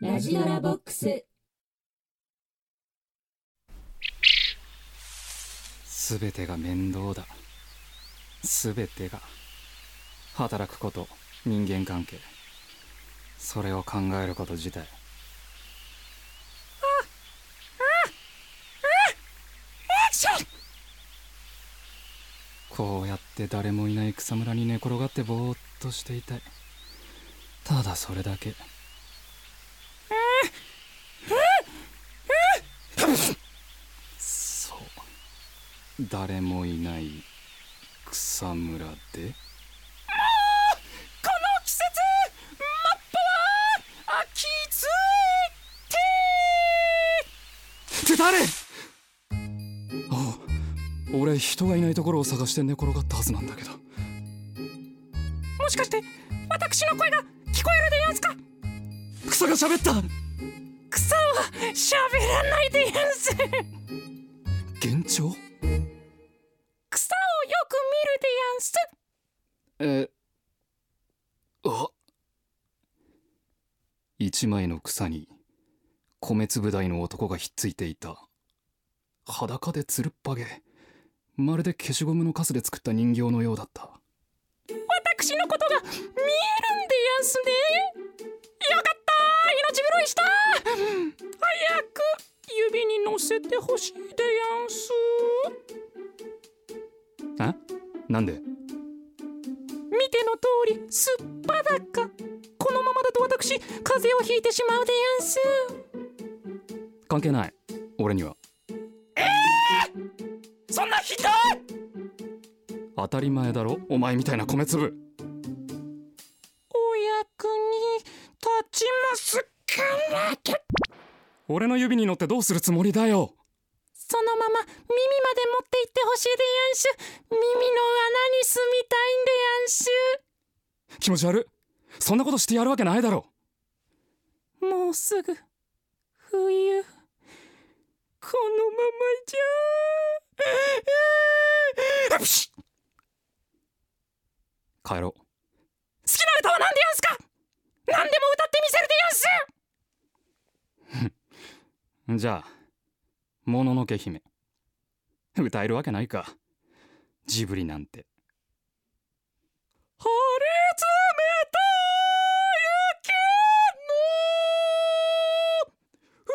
ラジドラボックス。すべてが面倒だ。すべてが働くこと人間関係。それを考えること自体。こうやって誰もいない草むらに寝転がってぼーっとしていたいただそれだけそう誰もいない草むらで？この季節マッパは秋ついって誰？ああ俺人がいないところを探して寝転がったはずなんだけど。もしかして私の声が聞こえるでやんすか？草が喋った。草は喋らないでやんす。幻聴？草をよく見るでやんすえあ一枚の草に米粒大の男がひっついていた。裸でつるっぱげ。まるで消しゴムのカスで作った人形のようだった。私のことが見えるんでやんすね。よかった。命拾いした。早く指に乗せてほしいでやんす。あなんで？見ての通りすっぱだかこのままだと私風邪をひいてしまうでやんす。関係ない。俺には。そんなひどい！当たり前だろ？お前みたいな米粒。お役に立ちますから俺の指に乗ってどうするつもりだよそのまま耳まで持って行ってほしいでやんす耳の穴に住みたいんでやんす気持ち悪い。そんなことしてやるわけないだろもうすぐ冬。このままじゃ。よし。帰ろう。好きな歌は何でやんすか。何でも歌ってみせるでやんす。じゃあもののけ姫。歌えるわけないか。ジブリなんて。張り詰めた雪の降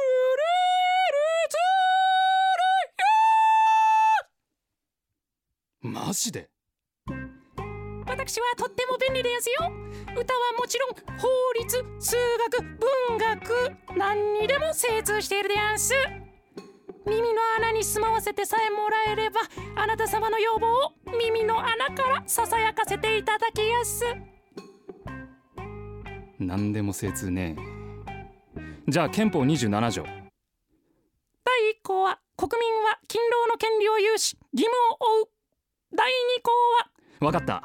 りるマジで？私はとっても便利ですよ。歌はもちろん法律数学文学何にでも精通しているでやんす。耳の穴に住まわせてさえもらえればあなた様の要望を耳の穴からささやかせていただきやす。何でも精通ね。じゃあ憲法27条。第1項は国民は勤労の権利を有し義務を負う。第2項はわかった。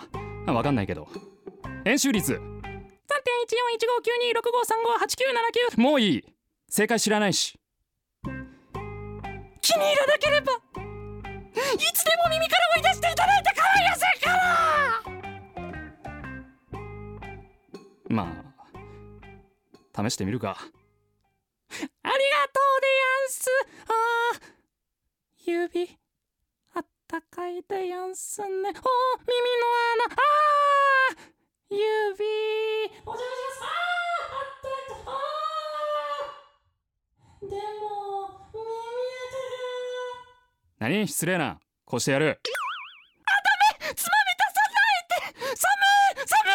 わかんないけど。円周率。3.14159265358979もういい。正解知らないし気に入らなければいつでも耳から追い出していただいて構いませんから。まあ試してみるか。ありがとうでやんす。あー指あったかいでやんすね。お耳の穴。あー指。お邪魔します。あーあった。かでも何？失礼な。こうしてやる。たがつまみ足さないで寒い。寒い。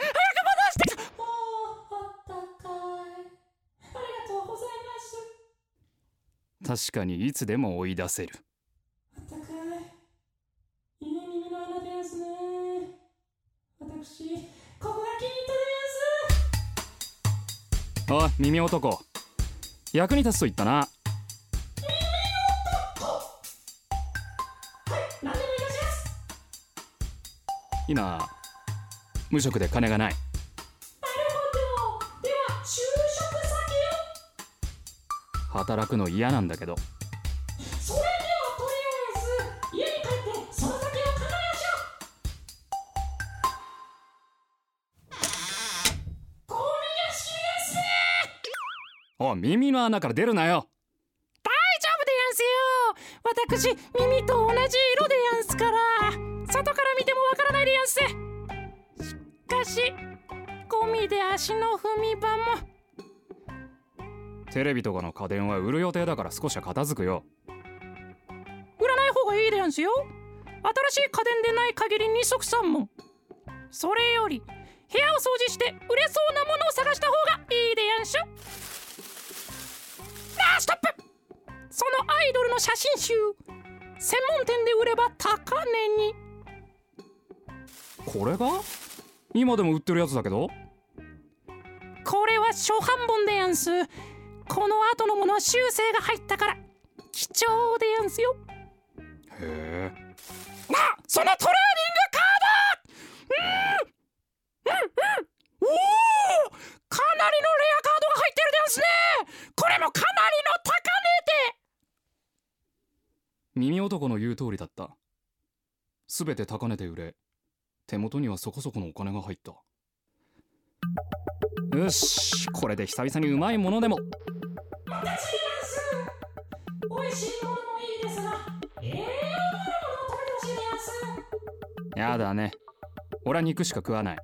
早く戻して。あったかい。ありがとうございます。確かにいつでも追い出せる。あったかい。いい耳の穴ですね。私ここが気に入ったです。おい耳男。役に立つと言ったな今無職で金がない。なるほど。では就職先働くの嫌なんだけど。をそれではとりあえず家に帰ってその先を考えましょう。ゴミが好きですね。おい耳の穴から出るなよ。大丈夫でやんすよ。私耳と同じ色でやんすからからないでやしかしゴミで足の踏み場も。テレビとかの家電は売る予定だから少しは片付くよ。売らない方がいいでやんすよ。新しい家電でない限り二足三門それより部屋を掃除して売れそうなものを探した方がいいでやんしょあーストップ。そのアイドルの写真集。専門店で売れば高値にこれが？今でも売ってるやつだけど？これは初版本でやんす。この後のものは修正が入ったから貴重でやんすよ。へえ。なあそのトレーニングカード！うんうんうん。おおかなりのレアカードが入ってるでやんすね！これもかなりの高値で！耳男の言う通りだった。すべて高値で売れ手元にはそこそこのお金が入った。よしこれで久々にうまいものでも。また違います美味しいものもいいですが栄養のあるものを食べてほしいですやだね。俺は肉しか食わない。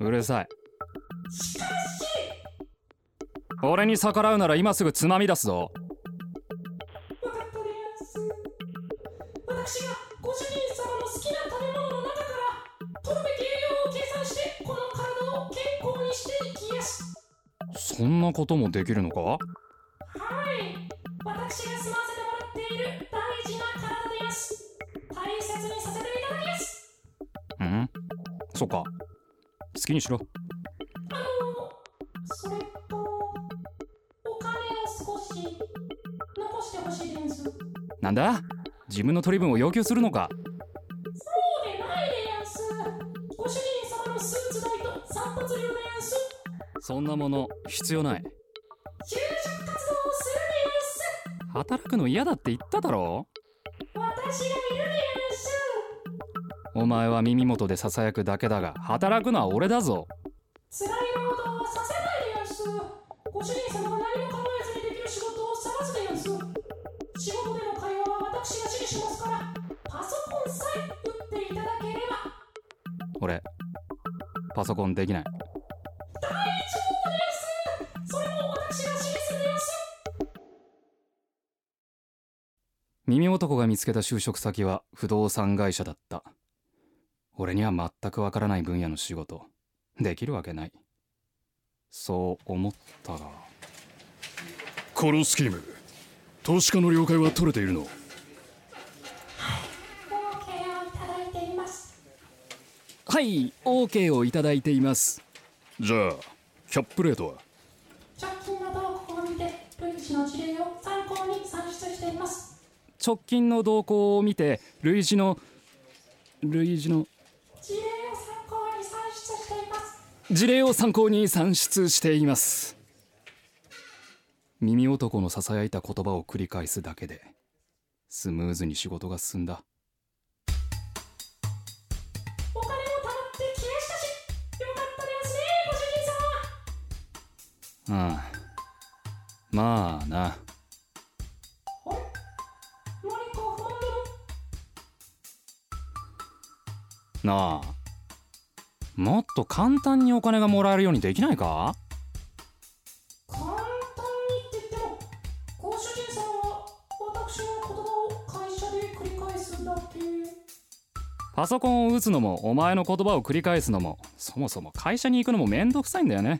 うるさい。しかし。俺に逆らうなら今すぐつまみ出すぞそんなこともできるのか？はい私が住ませてもらっている大事な体でやす。大切にさせていただきます。うん？そっか。好きにしろ。あのそれとお金を少し残してほしいです。なんだ？自分の取り分を要求するのか？そんなもの必要ない。就職活動をするです。働くの嫌だって言っただろ？私がいるですお前は耳元で囁くだけだが働くのは俺だぞ。辛い労働はさせないでやんす。ご主人様が何も考えずにできる仕事を探すでやんす。仕事での会話は私が指示しますからパソコンさえ打っていただければ。俺パソコンできない耳男が見つけた就職先は不動産会社だった。俺には全くわからない分野の仕事。できるわけない。そう思ったが。このスキーム投資家の了解は取れているの？OK をいただいています。はい OK をいただいています。じゃあキャップレートは？直近の動向を見て類似の事例を参考に算出しています直近の動向を見て類似の類似の事例を参考に算出しています。事例を参考に算出しています耳男のささやいた言葉を繰り返すだけでスムーズに仕事が進んだ。お金も貯まってきましたしよかったです。ねご主人様ああ。まあななあ。もっと簡単にお金がもらえるようにできないか？簡単にって言ってもご主人様は私の言葉を会社で繰り返すだけ？パソコンを打つのもお前の言葉を繰り返すのもそもそも会社に行くのもめんどくさいんだよね。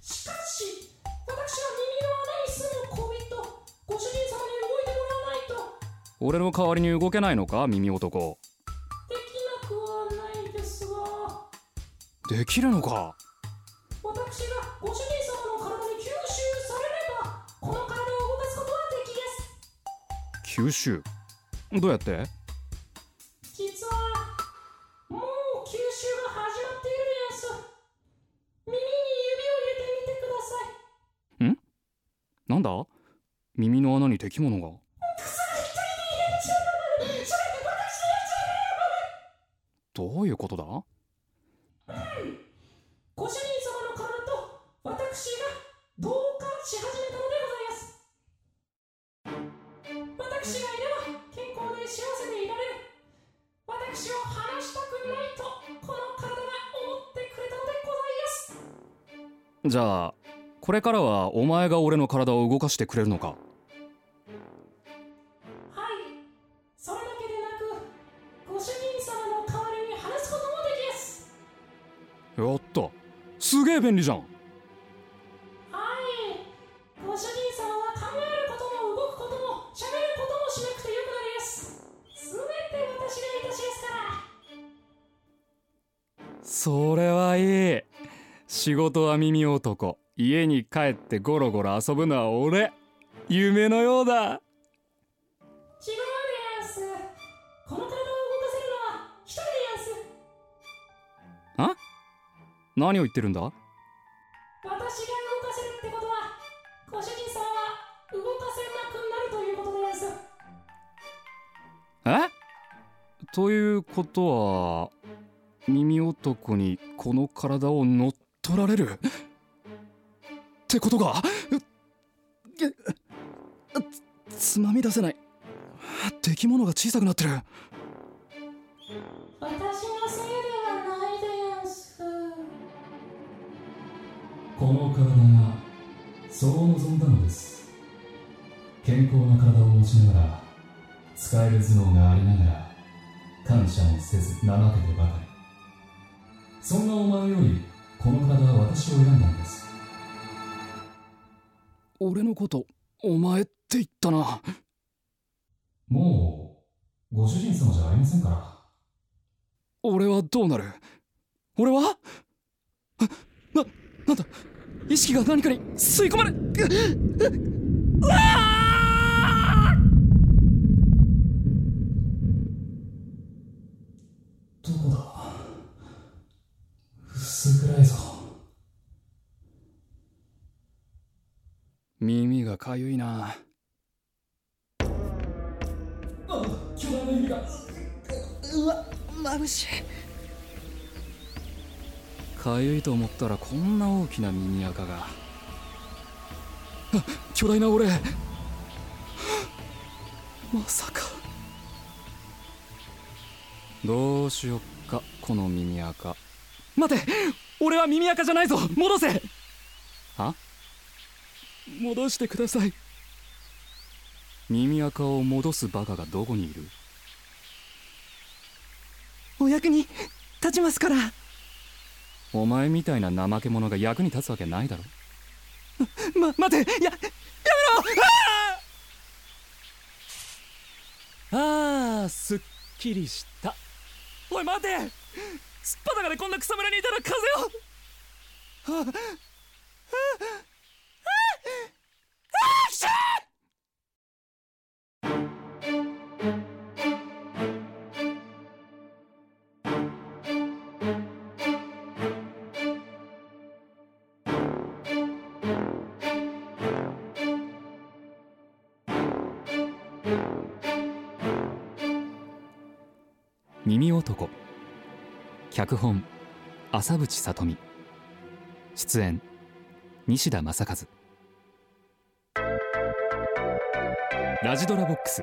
しかし私は耳の穴に住む小人ご主人様に動いてもらわないと。俺の代わりに動けないのか？耳男できるのか？私がご主人様の体に吸収されればこの体を動かすことはできです。吸収？どうやって？実はもう吸収が始まっているです。耳に指を入れてみてください。なんだ？耳の穴に敵物が？どういうことだ？ご主人様の体と私が同化し始めたのでございます。私がいれば健康で幸せでいられる。私を離したくないとこの体が思ってくれたのでございます。じゃあこれからはお前が俺の体を動かしてくれるのか？はい。それだけでなくご主人様の代わりに話すこともできます。やったすげえ便利じゃん。はい。ご主人様は考えることも動くことも喋ることもしなくてよくなります。すべて私がいたしますから。それはいい。仕事は耳男。家に帰ってゴロゴロ遊ぶのは俺。夢のようだ何を言ってるんだ？私が動かせるってことはご主人様は動かせなくなるということです。え？ということは耳男にこの体を乗っ取られる？ってことかうげつつまみ出せない。出来物が小さくなってる。私のせいこの体がそう望んだのです。健康な体を持ちながら使える頭脳がありながら感謝もせず怠けてばかり。そんなお前よりこの体は私を選んだんです。俺のことお前って言ったな。もうご主人様じゃありませんから。俺はどうなる？俺は？あな、なんだ？意識が何かに吸い込まれううわあどこだ？薄暗いぞ。耳がかゆいな。あ巨大な指がかゆいと思ったらこんな大きな耳垢が。あ巨大な俺。はあまさか。どうしよっかこの耳垢。待て俺は耳垢じゃないぞ。戻せ。は？戻してください。耳垢を戻すバカがどこにいる？お役に立ちますからお前みたいな怠け者が役に立つわけないだろ。ま待てややああーすっきりした。おい待て！すっぱだかでこんな草むらにいたら風邪を！はあはあはあ耳男。脚本浅渕さとみ出演西田正和。ラジドラボックス。